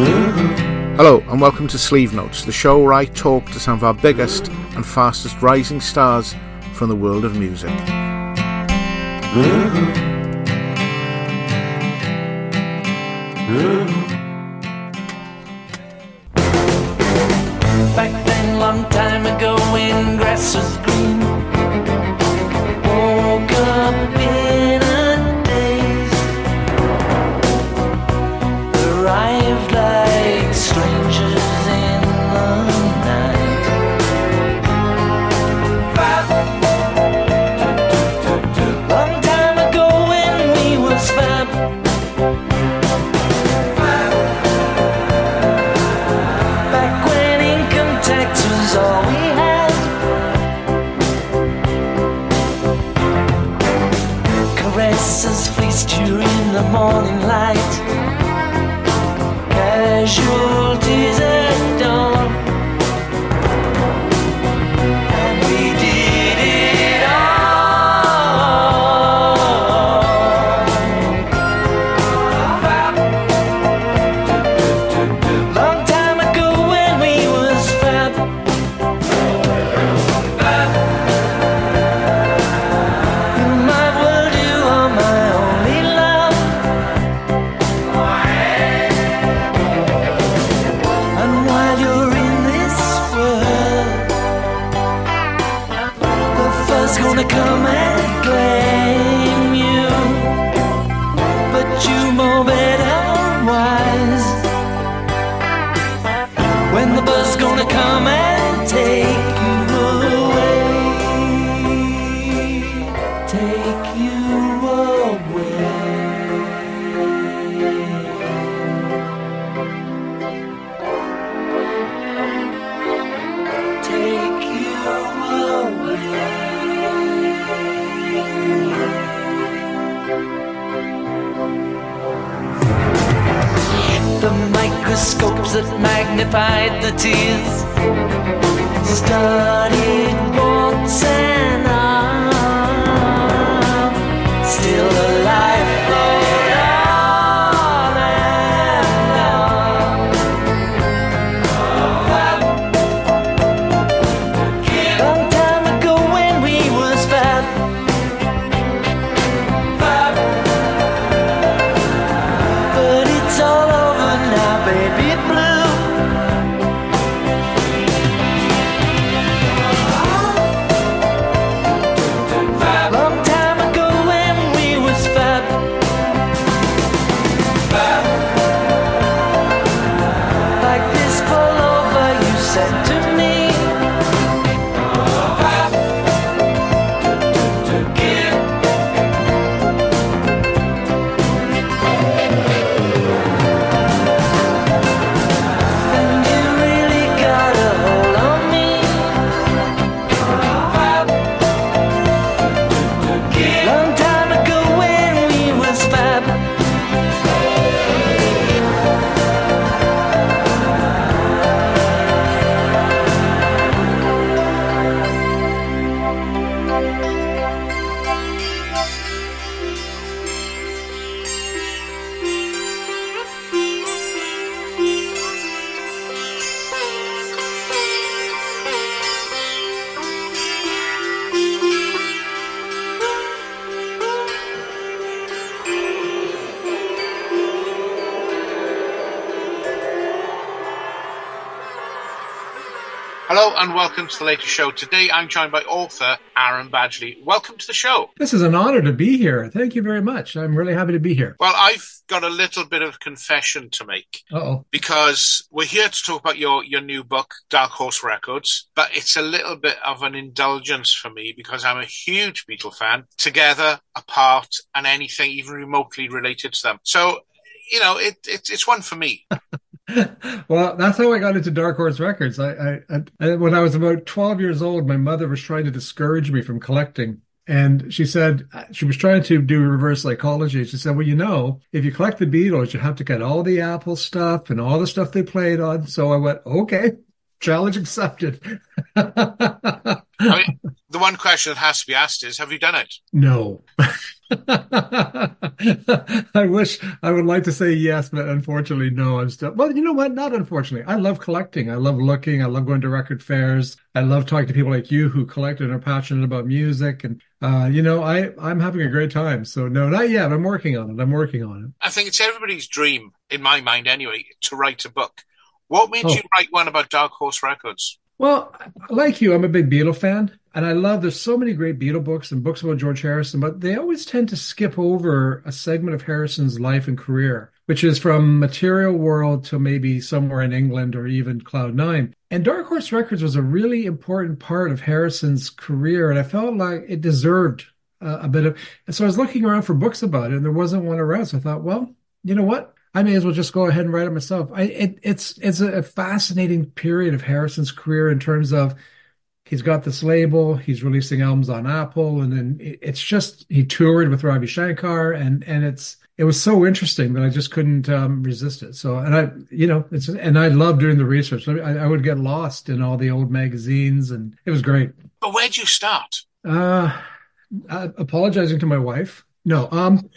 Hello, and welcome to Sleeve Notes, the show where I talk to some of our biggest and fastest rising stars from the world of music. Back then, long time ago, when grass was green. Hello, and welcome to the latest show. Today I'm joined by author Aaron Badgley. Welcome to the show. This is an honor to be here. Thank you very much. I'm really happy to be here. Well, I've got a little bit of confession to make Uh-oh. because we're here to talk about your, your new book, Dark Horse Records, but it's a little bit of an indulgence for me because I'm a huge Beatle fan, together, apart, and anything even remotely related to them. So, you know, it, it it's one for me. well, that's how I got into Dark Horse Records. I, I, I, when I was about 12 years old, my mother was trying to discourage me from collecting. And she said, uh, she was trying to do reverse psychology. She said, well, you know, if you collect the Beatles, you have to get all the Apple stuff and all the stuff they played on. So I went, okay, challenge accepted. I mean, the one question that has to be asked is, have you done it? No. I wish I would like to say yes, but unfortunately, no. I'm still, well, you know what? Not unfortunately. I love collecting. I love looking. I love going to record fairs. I love talking to people like you who collect and are passionate about music. And, uh, you know, I, I'm having a great time. So no, not yet. I'm working on it. I'm working on it. I think it's everybody's dream, in my mind anyway, to write a book. What made oh. you write one about Dark Horse Records? Well, like you, I'm a big Beatle fan, and I love there's so many great Beatle books and books about George Harrison, but they always tend to skip over a segment of Harrison's life and career, which is from Material World to maybe somewhere in England or even Cloud Nine. And Dark Horse Records was a really important part of Harrison's career, and I felt like it deserved uh, a bit of. And so I was looking around for books about it, and there wasn't one around. So I thought, well, you know what? I may as well just go ahead and write it myself. I, it, it's it's a fascinating period of Harrison's career in terms of he's got this label, he's releasing albums on Apple, and then it's just he toured with Ravi Shankar, and and it's it was so interesting that I just couldn't um, resist it. So and I you know it's and I love doing the research. I, I would get lost in all the old magazines, and it was great. But where'd you start? Uh, apologizing to my wife. No, um,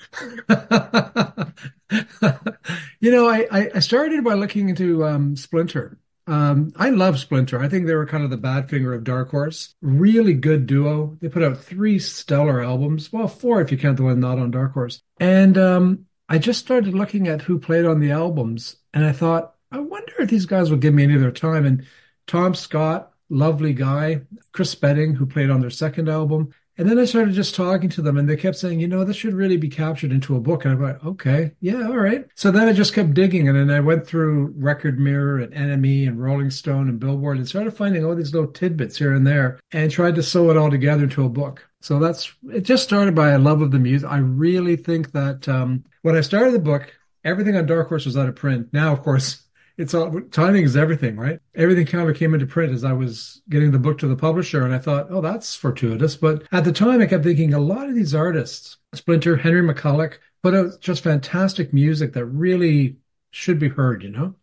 you know, I, I started by looking into um, Splinter. Um, I love Splinter. I think they were kind of the Badfinger of Dark Horse. Really good duo. They put out three stellar albums. Well, four if you count the one not on Dark Horse. And um, I just started looking at who played on the albums, and I thought, I wonder if these guys will give me any of their time. And Tom Scott, lovely guy. Chris Spedding, who played on their second album, and then I started just talking to them, and they kept saying, you know, this should really be captured into a book. And I'm like, okay, yeah, all right. So then I just kept digging, and then I went through Record Mirror and NME and Rolling Stone and Billboard and started finding all these little tidbits here and there and tried to sew it all together into a book. So that's it. Just started by a love of the music. I really think that um, when I started the book, everything on Dark Horse was out of print. Now, of course, it's all timing is everything, right? Everything kind of came into print as I was getting the book to the publisher, and I thought, oh, that's fortuitous. But at the time, I kept thinking a lot of these artists, Splinter, Henry McCullough, put out just fantastic music that really should be heard, you know?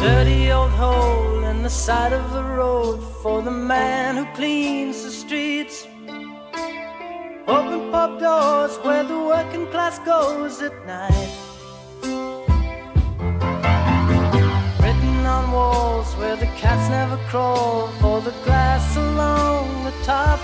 Dirty old hole in the side of the road for the man who cleans the streets. Open pub doors where the working class goes at night. Written on walls where the cats never crawl for the glass along the top.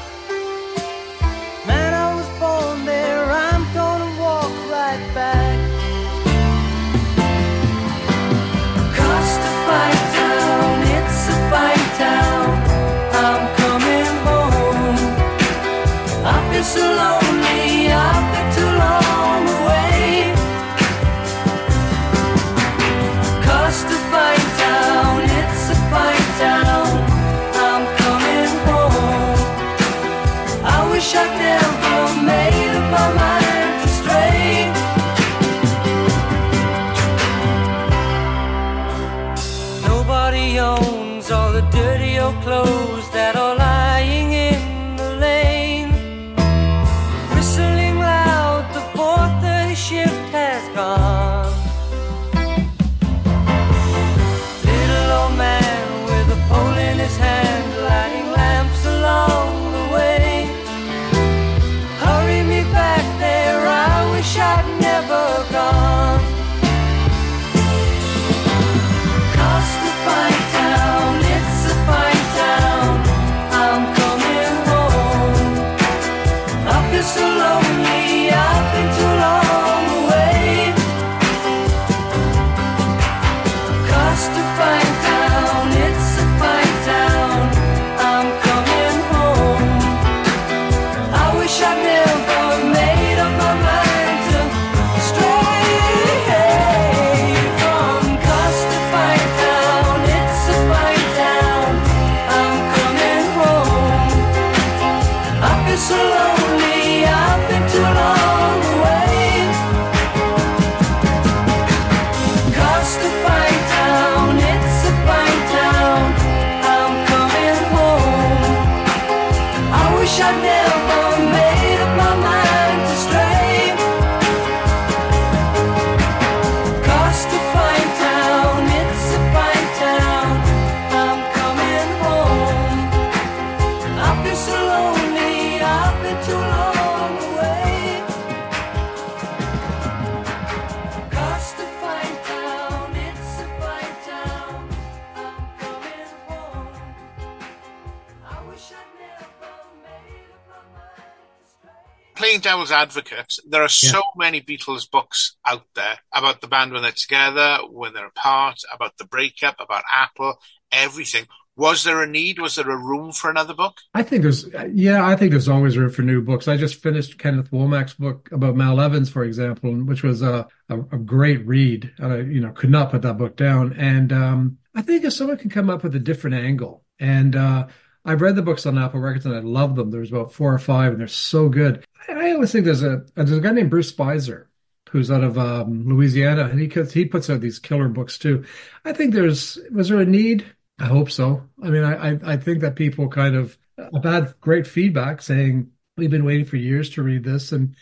Advocate, there are so many Beatles books out there about the band when they're together, when they're apart, about the breakup, about Apple, everything. Was there a need? Was there a room for another book? I think there's, yeah, I think there's always room for new books. I just finished Kenneth Womack's book about Mal Evans, for example, which was a, a, a great read. I, you know, could not put that book down. And um, I think if someone can come up with a different angle, and uh, I've read the books on Apple Records and I love them. There's about four or five, and they're so good. I, I always think there's a there's a guy named Bruce Spizer who's out of um, Louisiana, and he he puts out these killer books too. I think there's was there a need? I hope so. I mean, I, I, I think that people kind of have had great feedback saying we've been waiting for years to read this. And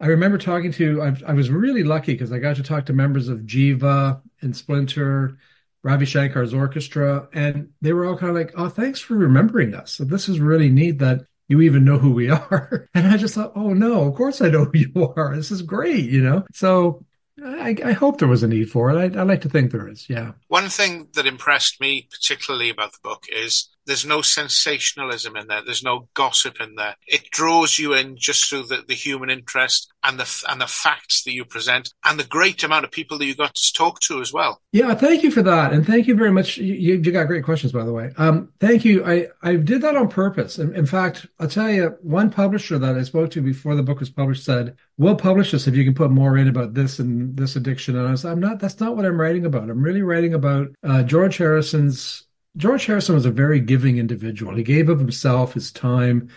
I remember talking to, I, I was really lucky because I got to talk to members of Jiva and Splinter, Ravi Shankar's orchestra, and they were all kind of like, oh, thanks for remembering us. So this is really neat that you even know who we are. And I just thought, oh no, of course I know who you are. This is great, you know? So I, I, hope there was a need for it. I, I like to think there is. Yeah. One thing that impressed me particularly about the book is there's no sensationalism in there. There's no gossip in there. It draws you in just through the, the human interest and the and the facts that you present and the great amount of people that you got to talk to as well. Yeah, thank you for that, and thank you very much. You, you got great questions, by the way. Um, thank you. I I did that on purpose. In, in fact, I'll tell you, one publisher that I spoke to before the book was published said, "We'll publish this if you can put more in about this and this addiction." And I was, I'm not. That's not what I'm writing about. I'm really writing about uh, George Harrison's George Harrison was a very giving individual. He gave of himself, his time,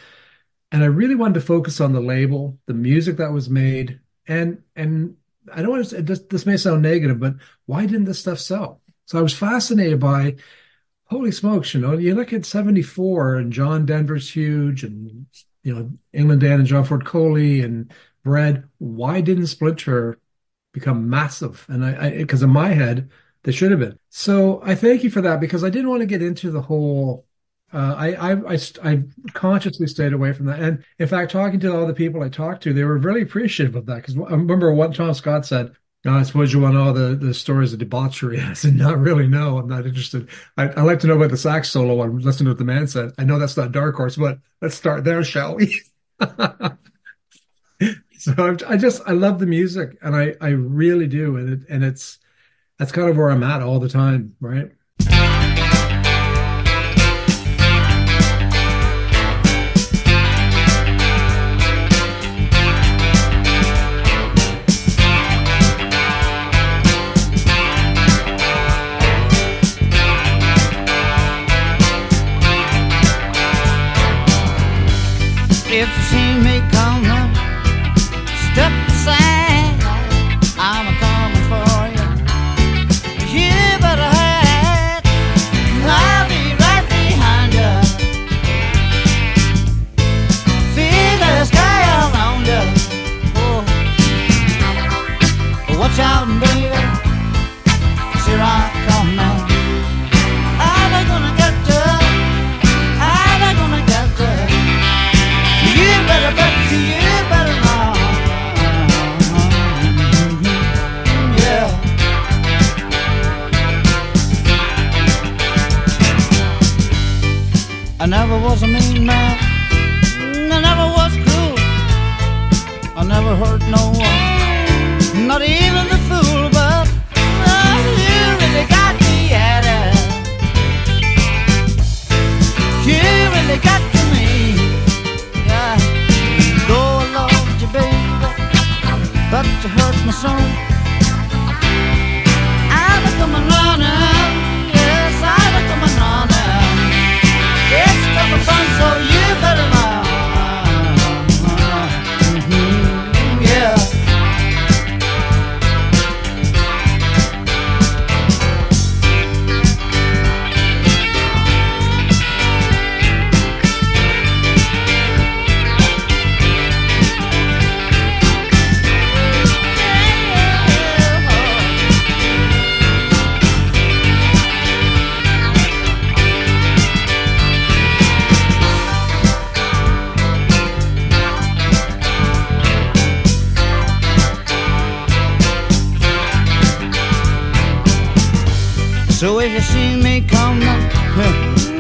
and I really wanted to focus on the label, the music that was made, and and I don't want to. This, this may sound negative, but why didn't this stuff sell? So I was fascinated by, holy smokes, you know, you look at '74 and John Denver's huge, and you know England Dan and John Ford Coley and Bread. Why didn't Splinter become massive? And I, because in my head, they should have been. So I thank you for that because I didn't want to get into the whole. Uh, I, I, I I consciously stayed away from that, and in fact, talking to all the people I talked to, they were really appreciative of that. Because I remember what Tom Scott said. I suppose you want all the, the stories of debauchery. I said, not really. No, I'm not interested. I, I like to know about the sax solo. I'm listening to what the man said. I know that's not Dark Horse, but let's start there, shall we? so I just I love the music, and I I really do, and it and it's that's kind of where I'm at all the time, right? So if you see me coming,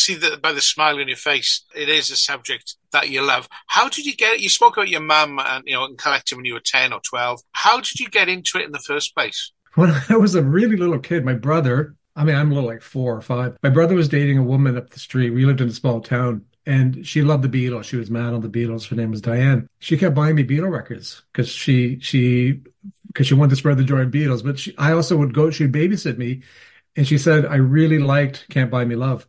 see that by the smile on your face, it is a subject that you love. How did you get it? You spoke about your mum and you know and collecting when you were ten or twelve. How did you get into it in the first place? When I was a really little kid, my brother, I mean, I'm a little like four or five. My brother was dating a woman up the street. We lived in a small town and she loved the Beatles. She was mad on the Beatles. Her name was Diane. She kept buying me Beatle records because she she because she wanted to spread the joy of Beatles. But she, I also would go. She'd babysit me, and she said I really liked "Can't Buy Me Love."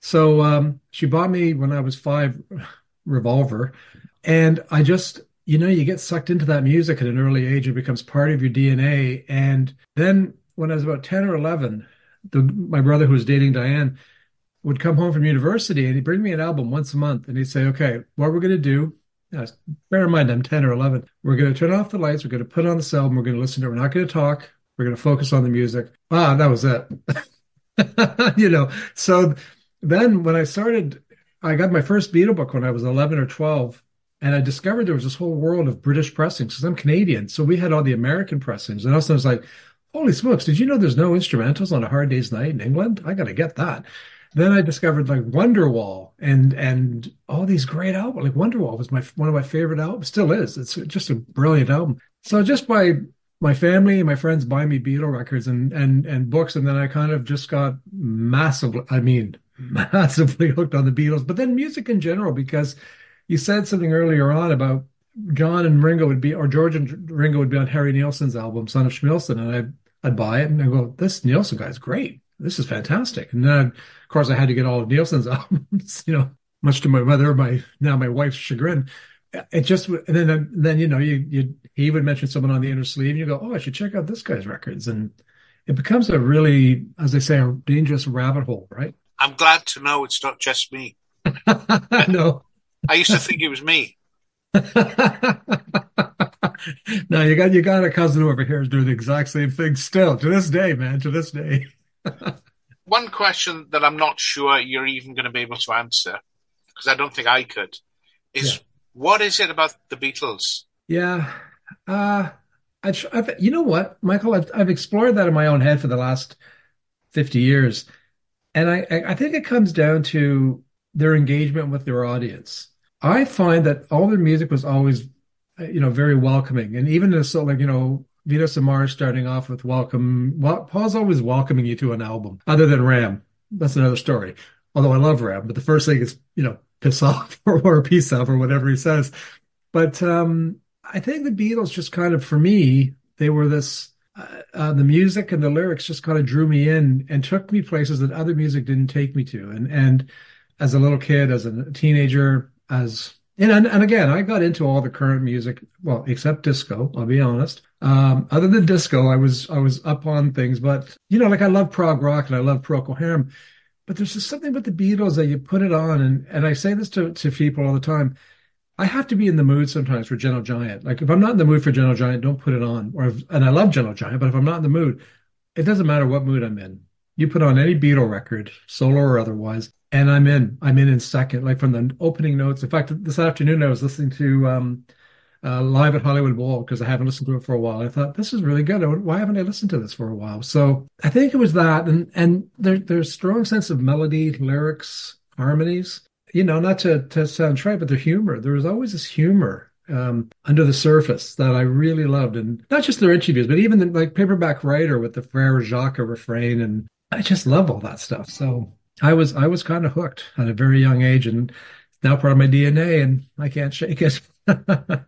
So um, she bought me when I was five, Revolver, and I just you know you get sucked into that music at an early age. It becomes part of your DNA. And then when I was about ten or eleven, the, my brother who was dating Diane would come home from university and he'd bring me an album once a month and he'd say, okay, what we're going to do, bear in mind I'm 10 or 11, we're going to turn off the lights, we're going to put on this album, we're going to listen to it, we're not going to talk, we're going to focus on the music. Ah, that was it. you know, so then when I started, I got my first Beatle book when I was 11 or 12. And I discovered there was this whole world of British pressings because I'm Canadian. So we had all the American pressings. And also I was like, holy smokes, did you know there's no instrumentals on a hard day's night in England? I got to get that then I discovered like Wonderwall and and all these great albums. Like Wonderwall was my one of my favorite albums, still is. It's just a brilliant album. So just by my family and my friends buying me Beatle records and and and books, and then I kind of just got massively, I mean, massively hooked on the Beatles. But then music in general, because you said something earlier on about John and Ringo would be, or George and Ringo would be on Harry Nilsson's album, Son of Schmilsson, and I I'd buy it and I go, this Nilsson guy's great. This is fantastic. And then of course, I had to get all of Nilsson's albums, you know, much to my mother, my now my wife's chagrin. It just and then then you know you you he would mention someone on the inner sleeve, and you go, oh, I should check out this guy's records, and it becomes a really, as they say, a dangerous rabbit hole, right? I'm glad to know it's not just me. no, I used to think it was me. no, you got you got a cousin over here who's doing the exact same thing still to this day, man. To this day one question that I'm not sure you're even going to be able to answer, because I don't think I could, is yeah. what is it about the Beatles? Yeah. Uh, I've, I've, you know what, Michael, I've, I've explored that in my own head for the last 50 years. And I, I think it comes down to their engagement with their audience. I find that all their music was always, you know, very welcoming. And even as so like, you know, Venus and Mars starting off with welcome. Well, Paul's always welcoming you to an album, other than Ram. That's another story. Although I love Ram, but the first thing is, you know, piss off or, or peace off or whatever he says. But um, I think the Beatles just kind of, for me, they were this. Uh, uh, the music and the lyrics just kind of drew me in and took me places that other music didn't take me to. And and as a little kid, as a teenager, as and, and again, I got into all the current music, well, except disco. I'll be honest. Um, other than disco, I was I was up on things, but you know, like I love prog rock and I love Procol Harum, but there's just something about the Beatles that you put it on, and and I say this to to people all the time. I have to be in the mood sometimes for Gentle Giant. Like if I'm not in the mood for Gentle Giant, don't put it on. Or if, and I love Gentle Giant, but if I'm not in the mood, it doesn't matter what mood I'm in. You put on any Beatle record, solo or otherwise, and I'm in. I'm in in second, like from the opening notes. In fact, this afternoon I was listening to um, uh, live at Hollywood Bowl because I haven't listened to it for a while. I thought this is really good. Why haven't I listened to this for a while? So I think it was that, and and there, there's strong sense of melody, lyrics, harmonies. You know, not to to sound trite, but the humor. There was always this humor um, under the surface that I really loved, and not just their interviews, but even the, like Paperback Writer with the Frere Jacques refrain, and I just love all that stuff. So I was I was kind of hooked at a very young age, and now part of my DNA, and I can't shake it.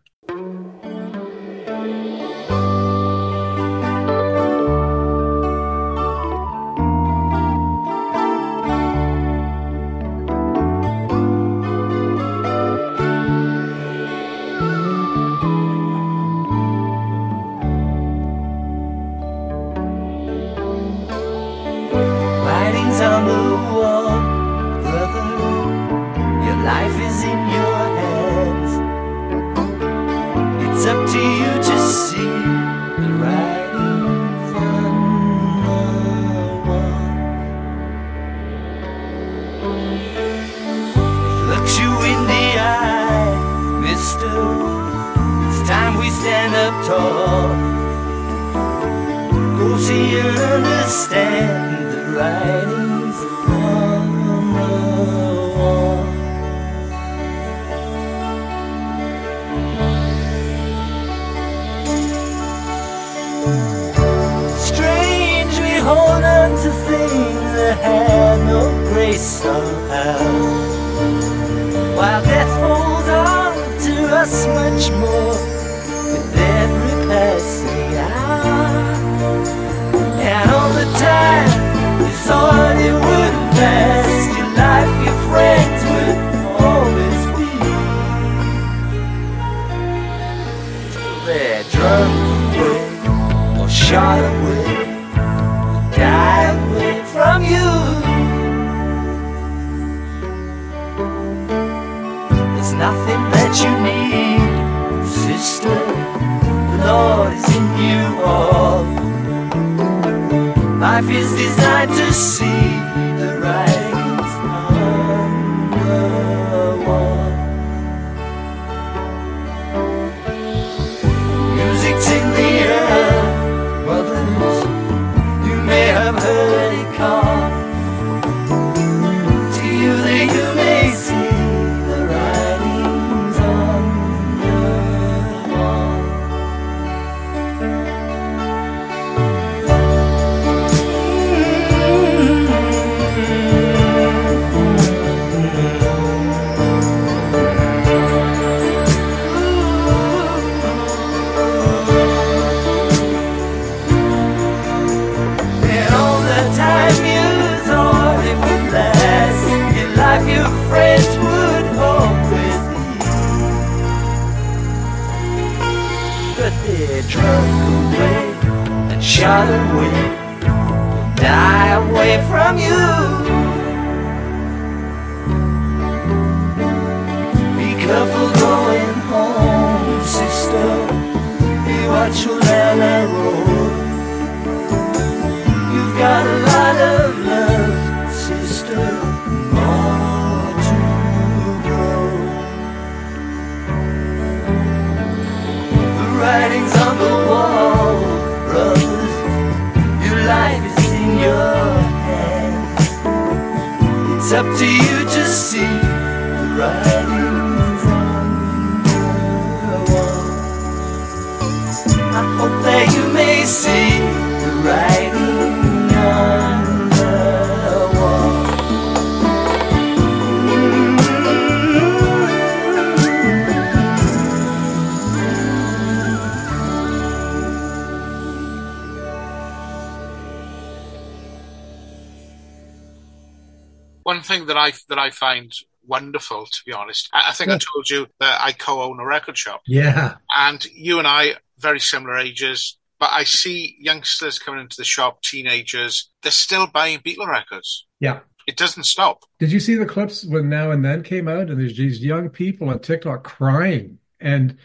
that I find wonderful, to be honest, I, I think I told you that I co-own a record shop, Yeah. and you and I very similar ages. But I see youngsters coming into the shop, teenagers, they're still buying Beatle records. Yeah. It doesn't stop. Did you see the clips when Now and Then came out? And there's these young people on TikTok crying. And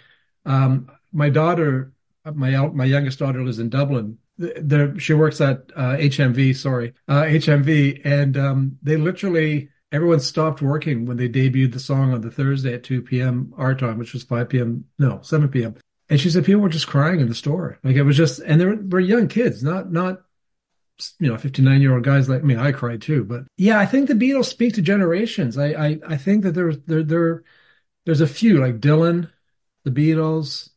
um, my daughter, my my youngest daughter lives in Dublin. There, she works at uh, HMV, sorry, uh, HMV, and um, they literally everyone stopped working when they debuted the song on the Thursday at 2 p.m. our time, which was 5 p.m. no 7 p.m. And she said people were just crying in the store, like it was just, and they were, young kids, not not you know 59 year old guys like I me i cried too but yeah i think the beatles speak to generations i i, I think that there's there there there's a few like dylan the beatles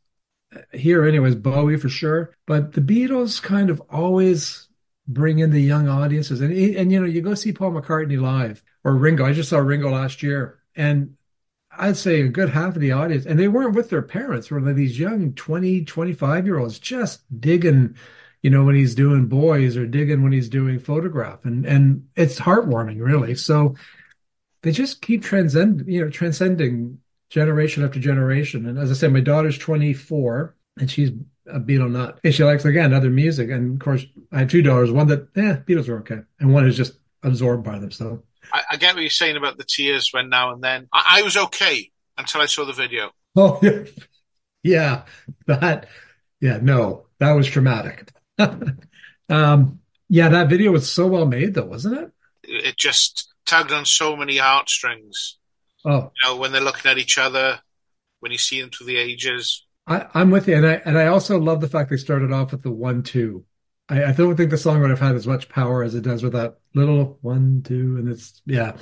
here anyways bowie for sure but the beatles kind of always bring in the young audiences and and you know you go see paul mccartney live or ringo i just saw ringo last year and I'd say a good half of the audience, and they weren't with their parents, were these young 20, 25 year olds just digging you know, when he's doing boys or digging when he's doing photograph. And and it's heartwarming, really. So they just keep transcend, you know, transcending generation after generation. And as I said, my daughter's 24 and she's a Beatle nut. And she likes again other music. And of course, I have two daughters, one that, eh, Beatles are okay. And one is just absorbed by them. So I, I get what you're saying about the tears when now and then. I, I was okay until I saw the video. Oh yeah. Yeah. That yeah, no, that was traumatic. um yeah, that video was so well made though, wasn't it? It, just tugged on so many heartstrings. Oh, You know, when they're looking at each other, when you see them through the ages. I, I'm with you, and I and I also love the fact they started off with the one two. I, I don't think the song would have had as much power as it does with that little one two, and it's yeah.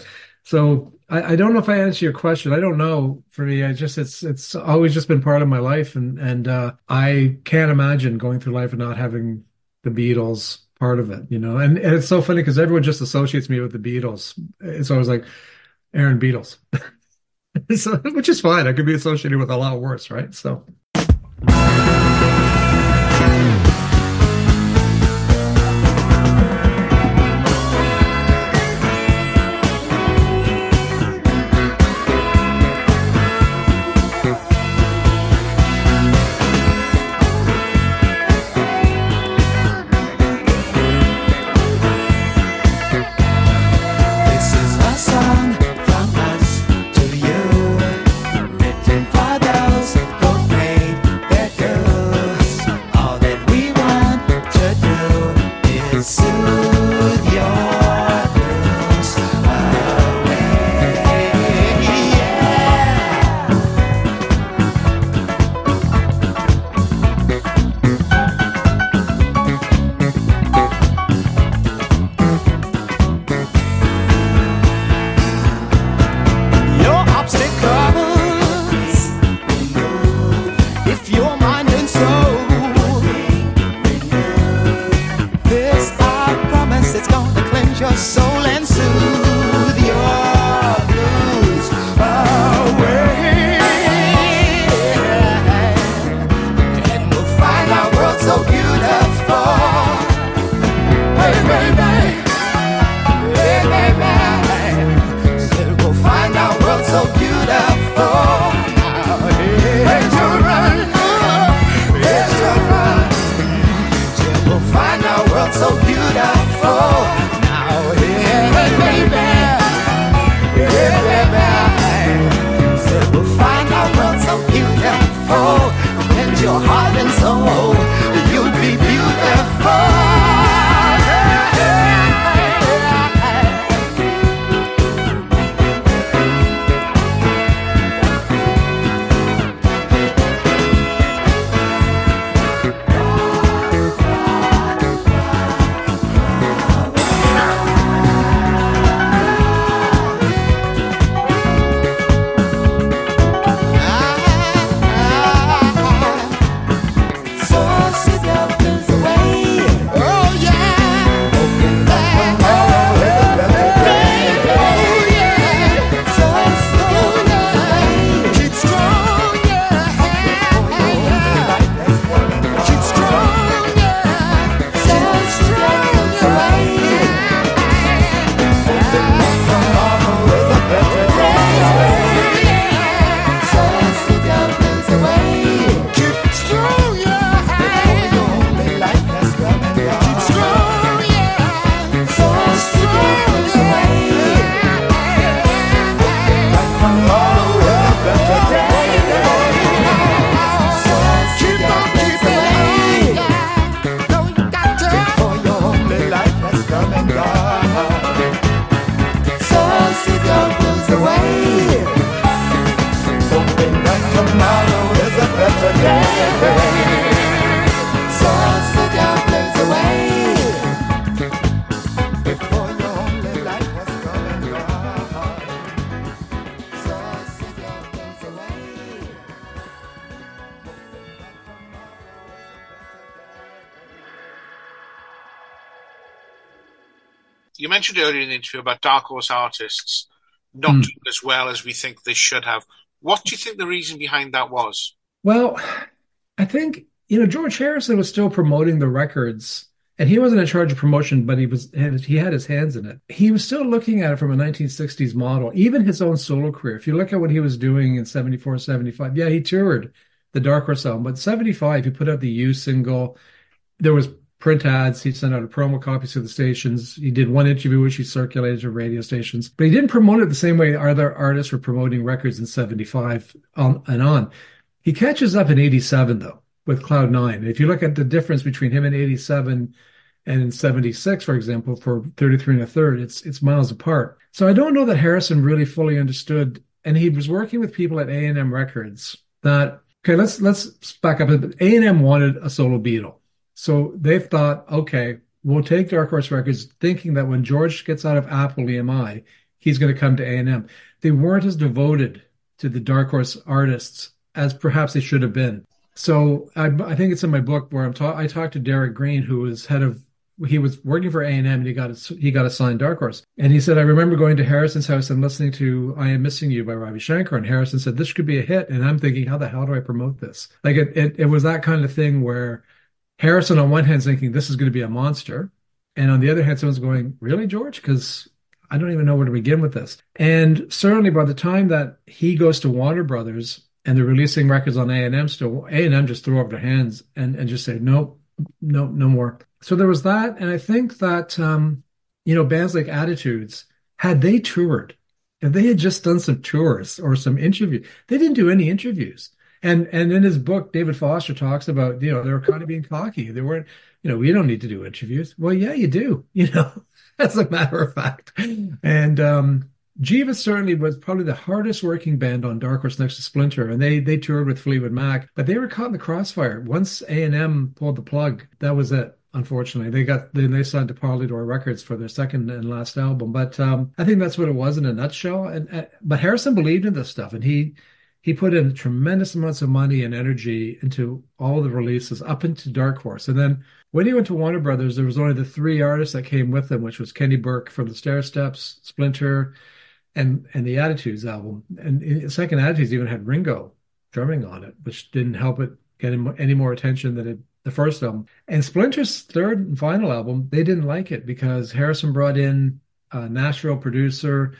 So I, I don't know if I answer your question. I don't know. For me, I just it's it's always just been part of my life, and and uh, I can't imagine going through life and not having the Beatles part of it, you know. And, and it's so funny because everyone just associates me with the Beatles. It's always like Aaron Beatles, so, which is fine. I could be associated with a lot worse, right? So. Mentioned earlier in the interview about dark horse artists not hmm. doing as well as we think they should have. What do you think the reason behind that was? Well, I think, you know, George Harrison was still promoting the records and he wasn't in charge of promotion, but he was he had his hands in it. He was still looking at it from a 1960s model, even his own solo career. If you look at what he was doing in 74, 75, yeah, he toured the Dark Horse album, but 75, he put out the You single. There was print ads. He sent out a promo copies to the stations. He did one interview which he circulated to radio stations, but he didn't promote it the same way other artists were promoting records in 75 on, and on. He catches up in 87 though with Cloud Nine. If you look at the difference between him in 87 and in 76, for example, for 33 and a third, it's it's miles apart. So I don't know that Harrison really fully understood, and he was working with people at A&M Records that okay, let's let's back up a bit. A&M wanted a solo Beatle. So they've thought, okay, we'll take Dark Horse Records, thinking that when George gets out of Apple EMI, he's going to come to A&M. They weren't as devoted to the Dark Horse artists as perhaps they should have been. So I, I think it's in my book where I'm ta- I talked to Derek Green, who was head of he was working for A and M, and he got a, he got assigned Dark Horse. And he said, I remember going to Harrison's house and listening to "I Am Missing You" by Ravi Shankar, and Harrison said this could be a hit. And I'm thinking, how the hell do I promote this? Like it, it, it was that kind of thing where Harrison, on one hand, thinking this is going to be a monster, and on the other hand, someone's going, really, George? Because I don't even know where to begin with this. And certainly by the time that he goes to Warner Brothers and they're releasing records on A&M still, A&M just throw up their hands and, and just say, nope, no, no more. So there was that. And I think that, um, you know, bands like Attitudes, had they toured, if they had just done some tours or some interviews, they didn't do any interviews. And and in his book, David Foster talks about, you know, they were kind of being cocky. They weren't, you know, we don't need to do interviews. Well, yeah, you do, you know, as a matter of fact. And um Jiva certainly was probably the hardest working band on Dark Horse next to Splinter, and they they toured with Fleetwood Mac, but they were caught in the crossfire. Once A and M pulled the plug, that was it. Unfortunately, they got then they signed to Polydor Records for their second and last album. But um, I think that's what it was in a nutshell. And uh, but Harrison believed in this stuff, and he he put in tremendous amounts of money and energy into all the releases up into Dark Horse, and then when he went to Warner Brothers, there was only the three artists that came with him, which was Kenny Burke from the Stairsteps, Splinter, and and the Attitudes album. And second Attitudes even had Ringo drumming on it, which didn't help it get any more attention than it, the first album. And Splinter's third and final album, they didn't like it because Harrison brought in a Nashville producer,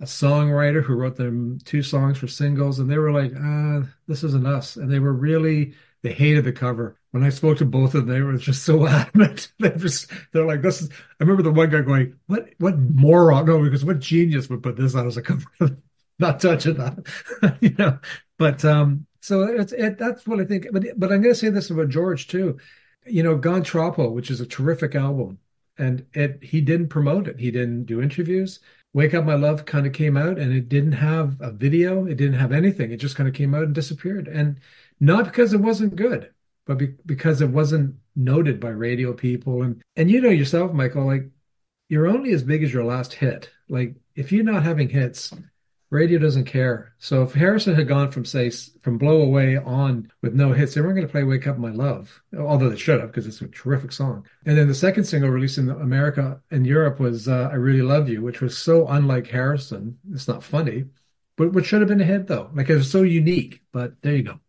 a songwriter who wrote them two songs for singles, and they were like, ah, this isn't us. And they were really they hated the cover. When I spoke to both of them, they were just so adamant. they just they're like, "This is." I remember the one guy going, "What? What moron? No, because what genius would put this out as a cover? Not touching that, you know." But um, so it's it. That's what I think. But but I'm going to say this about George too. You know, Gone Troppo, which is a terrific album, and it he didn't promote it. He didn't do interviews. Wake Up My Love kind of came out and it didn't have a video. It didn't have anything. It just kind of came out and disappeared. And not because it wasn't good, but be- because it wasn't noted by radio people. And and you know yourself, Michael, like you're only as big as your last hit. Like if you're not having hits, radio doesn't care. So if Harrison had gone from say from Blow Away on with no hits, they weren't going to play Wake Up My Love, although they should have because it's a terrific song. And then the second single released in America and Europe was uh, I Really Love You, which was so unlike Harrison. It's not funny, but what should have been a hit though. Like it was so unique. But there you go.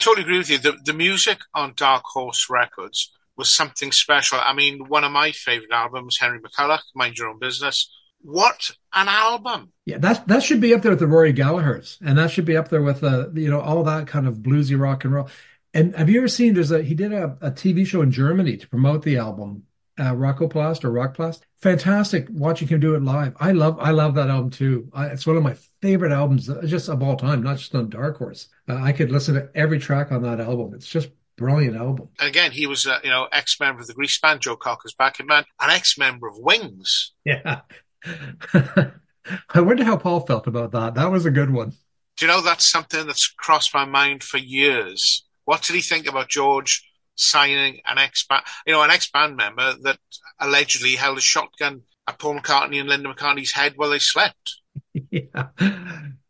Totally agree with you. The, the music on Dark Horse Records was something special. I mean, one of my favorite albums, Henry McCullough, Mind Your Own Business. What an album! Yeah, that that should be up there with the Rory Gallagher's, and that should be up there with uh, you know all that kind of bluesy rock and roll. And have you ever seen? There's a he did a, a TV show in Germany to promote the album, uh, Rockoplast or Rockplast. Fantastic watching him do it live. I love I love that album too. I, it's one of my favorite albums, uh, just of all time, not just on Dark Horse. Uh, I could listen to every track on that album. It's just brilliant album. Again, he was, uh, you know, ex-member of the Grease band, Joe Cocker's backing man, an ex-member of Wings. Yeah. I wonder how Paul felt about that. That was a good one. Do you know that's something that's crossed my mind for years? What did he think about George signing an ex band, you know, an ex band member that allegedly held a shotgun at Paul McCartney and Linda McCartney's head while they slept? yeah.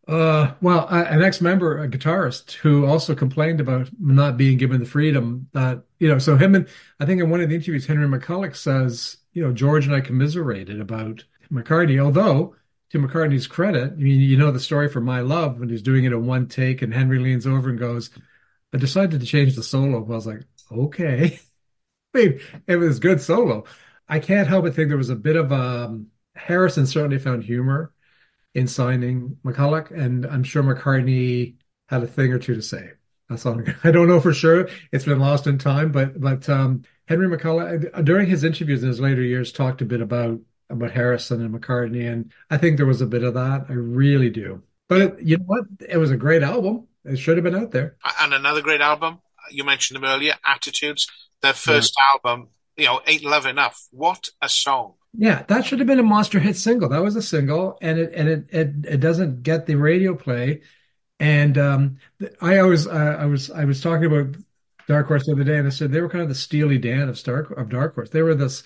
Uh, well, uh, an ex-member, a guitarist, who also complained about not being given the freedom that you know. So him and I think in one of the interviews, Henry McCullough says, you know, George and I commiserated about McCartney. Although, to McCartney's credit, I mean, you know the story for My Love when he's doing it in one take, and Henry leans over and goes, "I decided to change the solo." I was like, "Okay." I mean, it was good solo. I can't help but think there was a bit of um, Harrison certainly found humor in signing McCullough, and I'm sure McCartney had a thing or two to say. That's all. I don't know for sure. It's been lost in time, but but um, Henry McCullough during his interviews in his later years talked a bit about about Harrison and McCartney, and I think there was a bit of that. I really do. But it, you know what? It was a great album. It should have been out there. And another great album. You mentioned them earlier, Attitudes. Their first yeah. album, you know, Ain't Love Enough. What a song! Yeah, that should have been a monster hit single. That was a single, and it and it it, it doesn't get the radio play. And um, I always uh, I was I was talking about Dark Horse the other day, and I said they were kind of the Steely Dan of Dark of Dark Horse. They were this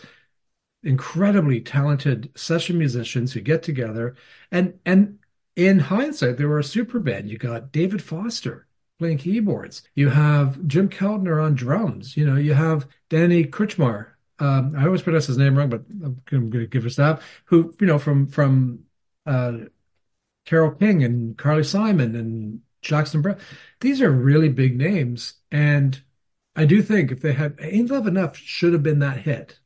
incredibly talented session musicians who get together, and and in hindsight, they were a super band. You got David Foster playing keyboards. You have Jim Keltner on drums. You know, you have Danny Krihmar um, I always pronounce his name wrong, but I'm going to give a stop. Who you know from from uh, Carole King and Carly Simon and Jackson Browne. These are really big names, and I do think if they had Ain't Love Enough should have been that hit.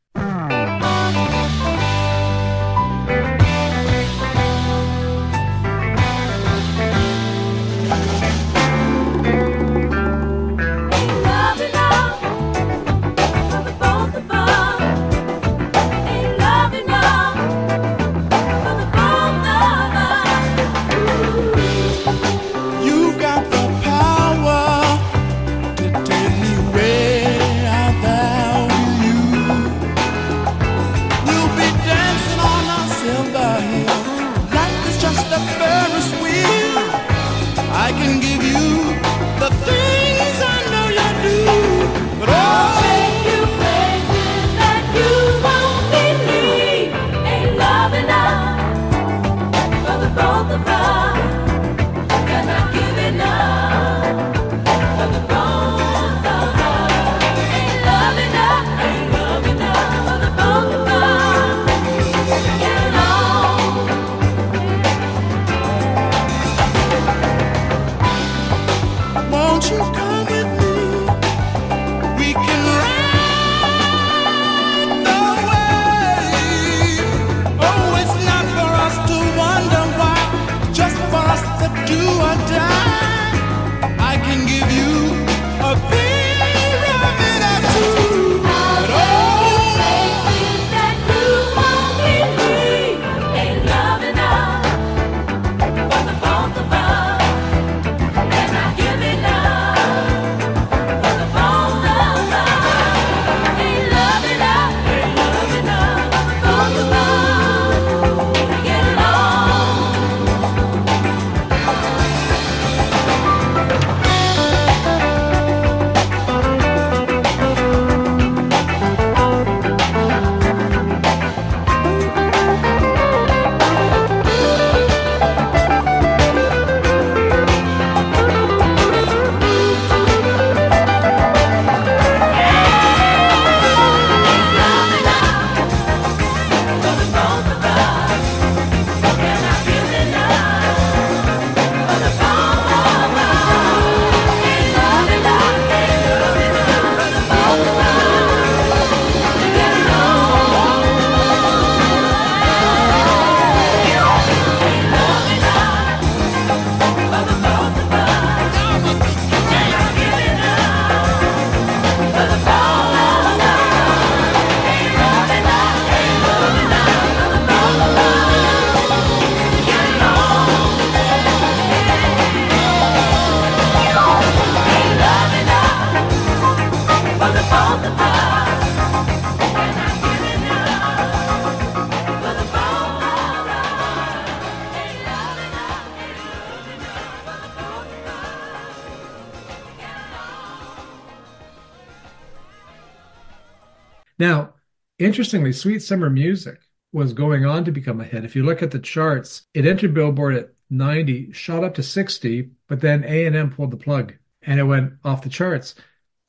Now, interestingly, Sweet Summer Music was going on to become a hit. If you look at the charts, it entered Billboard at 90, shot up to 60, but then A&M pulled the plug and it went off the charts.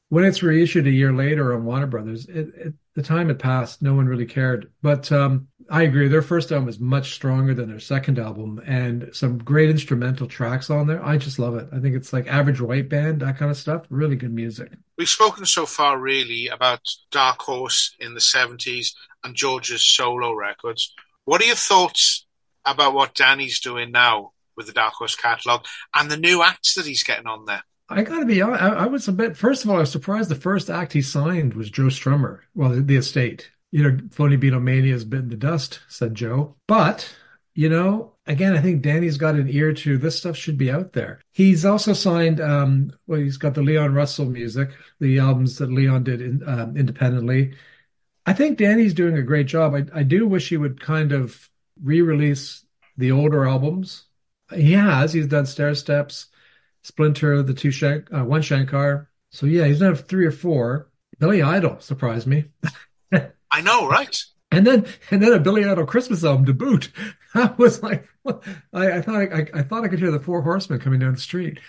When it's reissued a year later on Warner Brothers, it, it, the time had passed. No one really cared. But um, I agree. Their first album is much stronger than their second album, and some great instrumental tracks on there. I just love it. I think it's like average white band, that kind of stuff. Really good music. We've spoken so far, really, about Dark Horse in the 70s and George's solo records. What are your thoughts about what Danny's doing now with the Dark Horse catalog and the new acts that he's getting on there? I got to be honest. I, I, was a bit. First of all, I was surprised. The first act he signed was Joe Strummer. Well, the, the estate. You know, Phony Beatlemania has bitten the dust," said Joe. But you know, again, I think Danny's got an ear to this stuff should be out there. He's also signed. Um, well, he's got the Leon Russell music, the albums that Leon did in, um, independently. I think Danny's doing a great job. I, I do wish he would kind of re-release the older albums. He has. He's done Stair Steps Splinter, the two Shank, uh, one Shankar. So yeah, he's done three or four. Billy Idol surprised me. I know, right? And then and then a Billy Idol Christmas album to boot. I was like, I, I, thought I, I, thought I could hear the Four Horsemen coming down the street.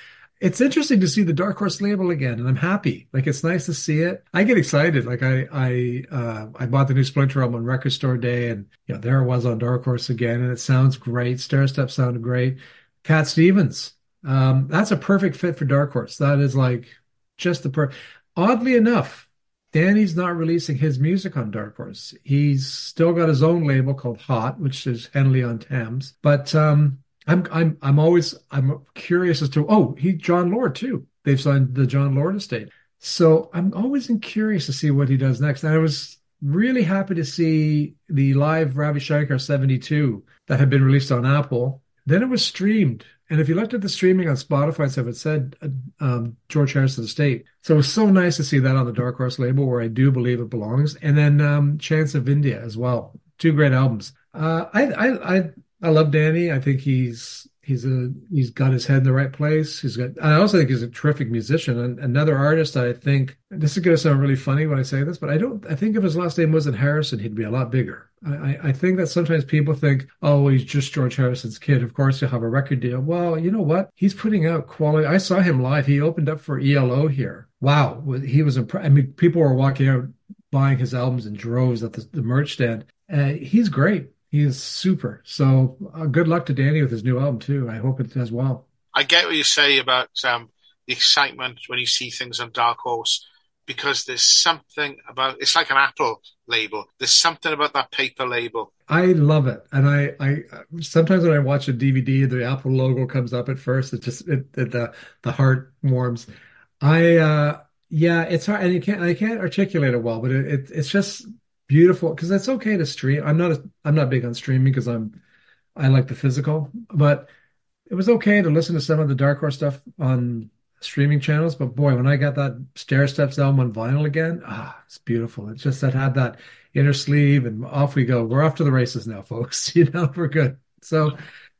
It's interesting to see the Dark Horse label again, and I'm happy. Like it's nice to see it. I get excited. Like I I uh, I bought the new Splinter album on Record Store Day, and you know there it was on Dark Horse again, and it sounds great. Stair Step sounded great. Cat Stevens um, that's a perfect fit for Dark Horse. That is like just the per. Oddly enough, Danny's not releasing his music on Dark Horse. He's still got his own label called Hot, which is Henley on Thames. But um, I'm I'm I'm always I'm curious as to oh he Jon Lord too. They've signed the Jon Lord estate. So I'm always curious to see what he does next. And I was really happy to see the live Ravi Shankar 72 that had been released on Apple. Then it was streamed and if you looked at the streaming on Spotify stuff, it said uh, um, George Harrison Estate. So it was so nice to see that on the Dark Horse label where I do believe it belongs. And then um, Chants of India as well. Two great albums. Uh, I, I, I, I love Danny. I think he's he's a he's got his head in the right place. He's got. I also think he's a terrific musician. And another artist I think this is going to sound really funny when I say this, but I don't. I think if his last name wasn't Harrison, he'd be a lot bigger. I, I think that sometimes people think, oh, he's just George Harrison's kid. Of course, he'll have a record deal. Well, you know what? He's putting out quality. I saw him live. He opened up for ELO here. Wow, he was. I mean, people were walking out buying his albums in droves at the, the merch stand. Uh, he's great. He is super. So uh, good luck to Danny with his new album too. I hope it does well. I get what you say about um, the excitement when you see things on Dark Horse because there's something about it's like an Apple label. There's something about that paper label. I love it, and I, I sometimes when I watch a DVD, the Apple logo comes up at first. It just it, it, the the heart warms. I uh yeah, it's hard, and you can't I can't articulate it well, but it, it it's just beautiful because it's okay to stream. I'm not a, I'm not big on streaming because I'm I like the physical, but it was okay to listen to some of the Dark Horse stuff on streaming channels. But boy, when I got that Stair Steps album on vinyl again, ah, it's beautiful. It's just that had that inner sleeve, and off we go. We're off to the races now, folks. You know, we're good. So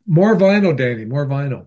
more vinyl, Danny, more vinyl.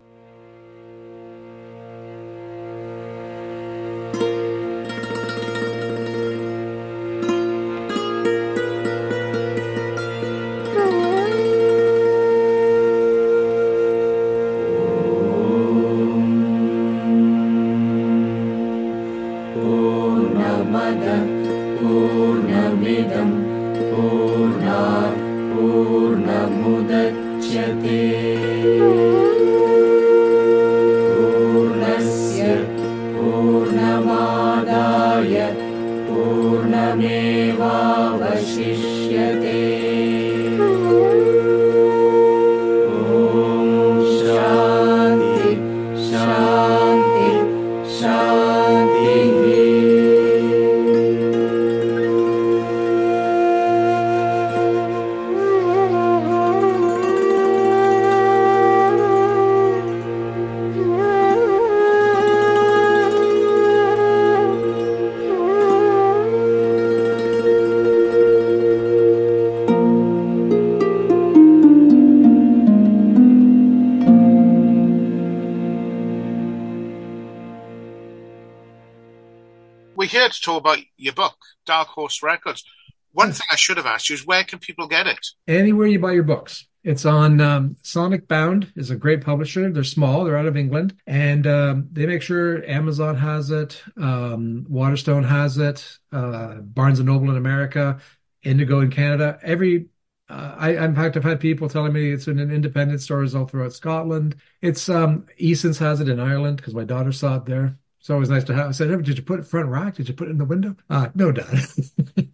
Your book, Dark Horse Records. One thing I should have asked you is where can people get it? Anywhere you buy your books. It's on um, Sonicbond is a great publisher. They're small. They're out of England, and um, they make sure Amazon has it, um, Waterstone has it, uh, Barnes and Noble in America, Indigo in Canada. Every uh, I, in fact, I've had people telling me it's in an independent stores all throughout Scotland. It's um, Eason's has it in Ireland because my daughter saw it there. It's always nice to have. I said, hey, "Did you put it front rack? Did you put it in the window?" Uh, no, Dad.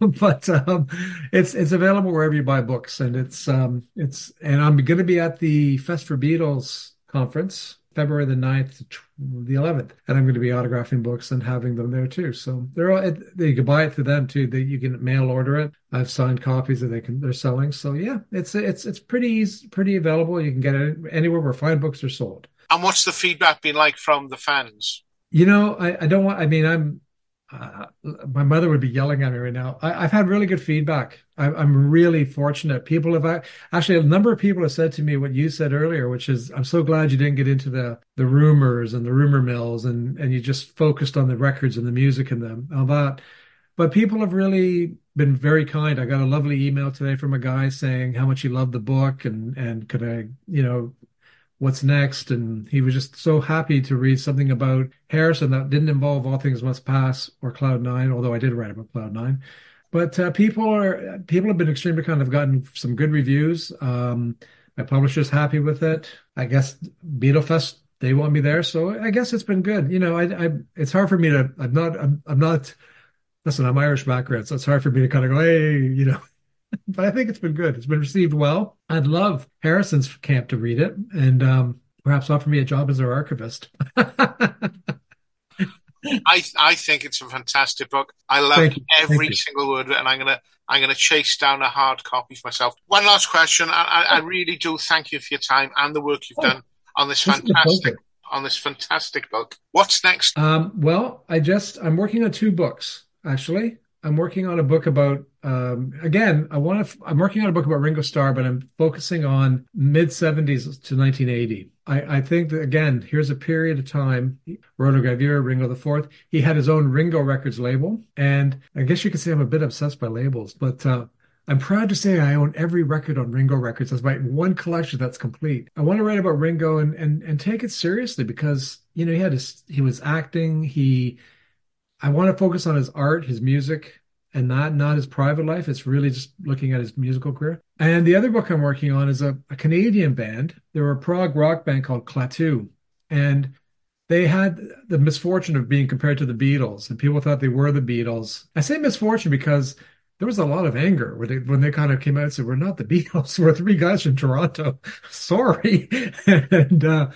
but um, it's it's available wherever you buy books, and it's um, it's and I'm going to be at the Fest for Beatles conference February the 9th the 11th, and I'm going to be autographing books and having them there too. So they're all you can buy it through them too. That you can mail order it. I've signed copies that they can they're selling. So yeah, it's it's it's pretty pretty available. You can get it anywhere where fine books are sold. And what's the feedback been like from the fans? You know, I, I don't want. I mean, I'm. Uh, my mother would be yelling at me right now. I, have had really good feedback. I, am really fortunate. People have actually a number of people have said to me what you said earlier, which is, "I'm so glad you didn't get into the the rumors and the rumor mills, and and you just focused on the records and the music and them all that." But people have really been very kind. I got a lovely email today from a guy saying how much he loved the book and and could I, you know, what's next. And he was just so happy to read something about Harrison that didn't involve All Things Must Pass or Cloud Nine, although I did write about Cloud Nine. But uh, people are people have been extremely kind. I've gotten some good reviews. Um, my publisher's happy with it. I guess Beatlefest they want me there, so I guess it's been good. You know, I, I it's hard for me to. I'm not. I'm, I'm not. Listen, I'm Irish background, so it's hard for me to kind of go, hey, you know, but I think it's been good. It's been received well. I'd love Harrison's camp to read it and um, perhaps offer me a job as their archivist. I I think it's a fantastic book. I love every single word of it, and I'm gonna I'm gonna chase down a hard copy for myself. One last question. I, I, I really do thank you for your time and the work you've oh, done on this fantastic on this fantastic book. What's next? Um, well, I just I'm working on two books actually. I'm working on a book about um, again. I want to. I'm working on a book about Ringo Starr, but I'm focusing on mid 70s to 1980. I, I think that again, here's a period of time. Rotogravure, Ringo the Fourth. He had his own Ringo Records label, and I guess you could say I'm a bit obsessed by labels, but. Uh, I'm proud to say I own every record on Ringo Records. That's my one collection that's complete. I want to write about Ringo and and and take it seriously because you know he had his he was acting. He I want to focus on his art, his music, and not not his private life. It's really just looking at his musical career. And the other book I'm working on is a, a Canadian band. They were a prog rock band called Klaatu, and they had the misfortune of being compared to the Beatles, and people thought they were the Beatles. I say misfortune because there was a lot of anger when they when they kind of came out and said, "We're not the Beatles. We're three guys from Toronto." Sorry, and uh,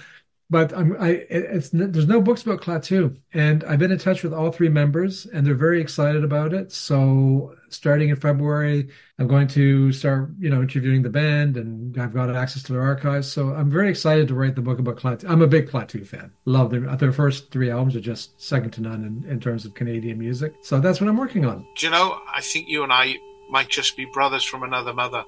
but I'm, I, it's there's no books about Klaatu, and I've been in touch with all three members, and they're very excited about it. So starting in February, I'm going to start, you know, interviewing the band, and I've got access to their archives. So I'm very excited to write the book about Klaatu. I'm a big Klaatu fan. Love their their first three albums are just second to none in, in terms of Canadian music. So that's what I'm working on. Do you know? I think you and I might just be brothers from another mother.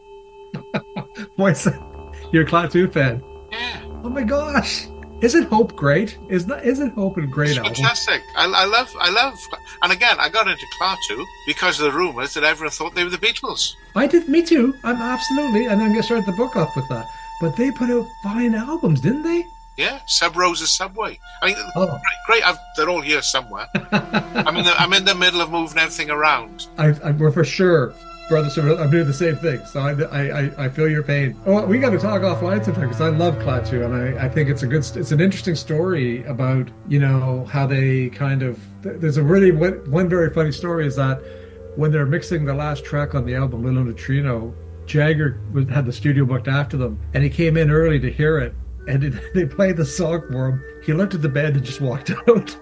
What's that? You're a Klaatu fan? Yeah. Oh my gosh. Isn't Hope great? Is not isn't Hope a great it's album? Fantastic. I, I, love I love and again I got into Klaatu because of the rumours that everyone thought they were the Beatles. I did me too. I'm absolutely and I'm gonna start the book off with that. But they put out fine albums, didn't they? Yeah, Sub Rosa Subway. I mean, oh. great. great. I've, they're all here somewhere. I'm in the I'm in the middle of moving everything around. I, I, we're for sure Brothers, I'm doing the same thing. So I, I, I feel your pain. Oh, we got to talk offline sometime because I love Klaatu, and I, I think it's a good, it's an interesting story about you know how they kind of. There's a really one very funny story is that when they're mixing the last track on the album, Little Neutrino, Jagger had the studio booked after them, and he came in early to hear it, and they played the song for him. He looked at the band and just walked out.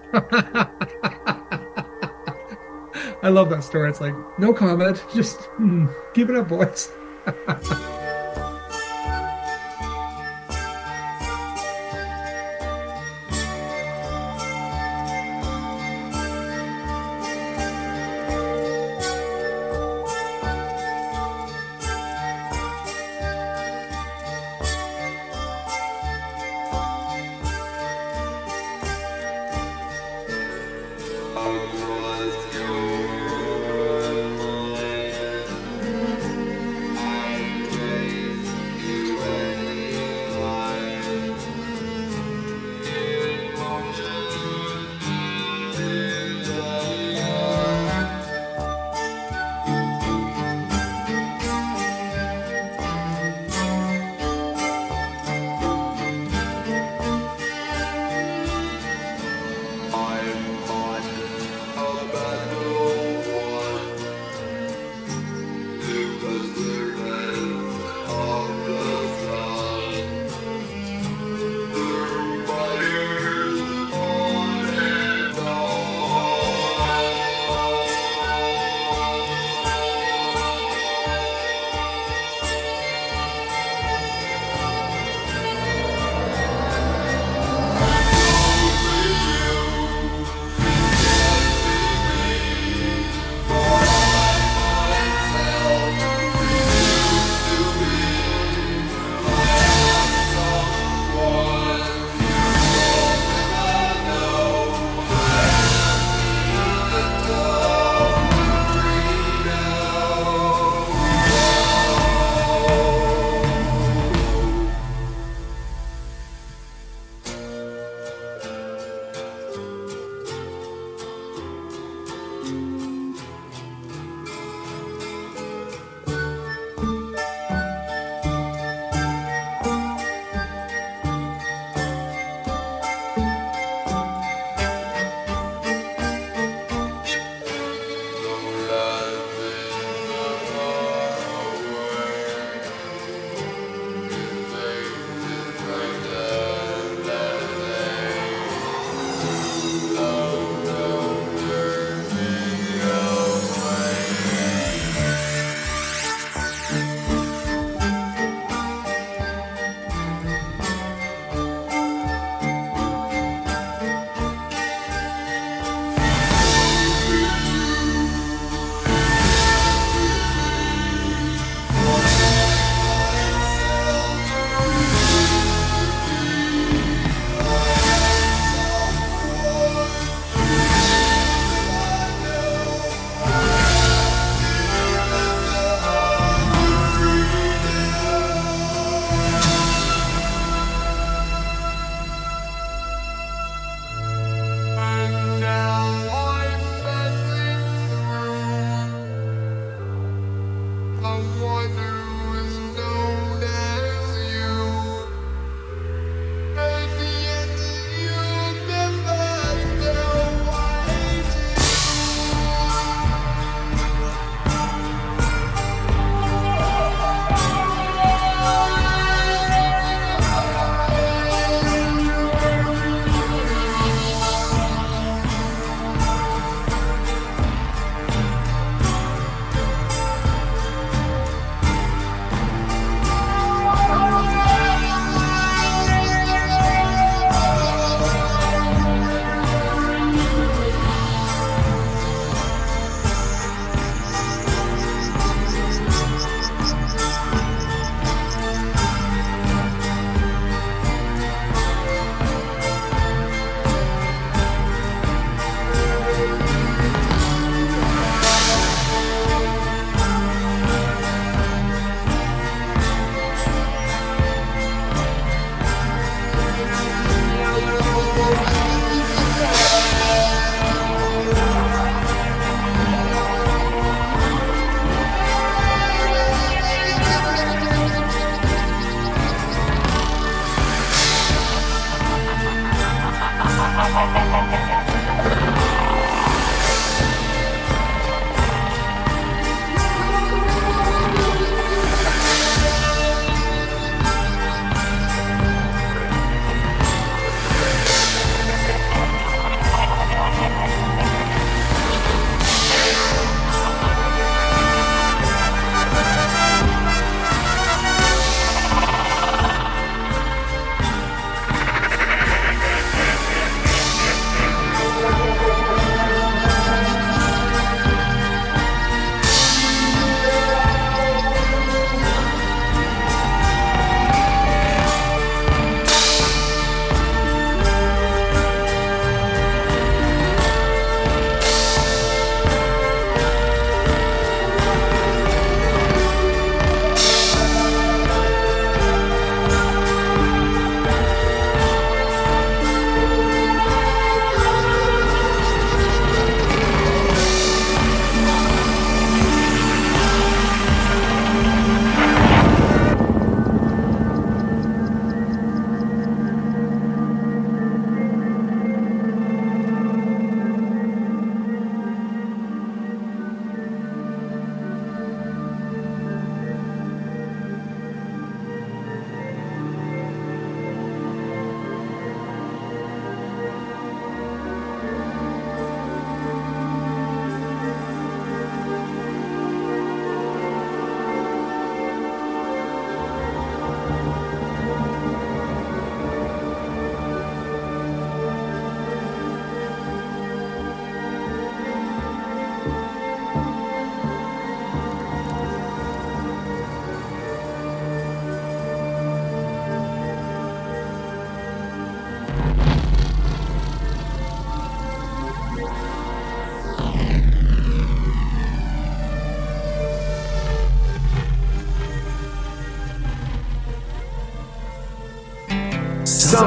I love that story. It's like, no comment, just mm, it up, boys.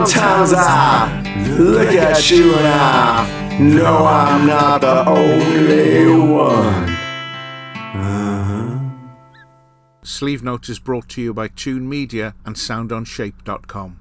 Sometimes I look at you and I know I'm not the only one. Sleeve Note is brought to you by Tune Media and SoundOnShape.com.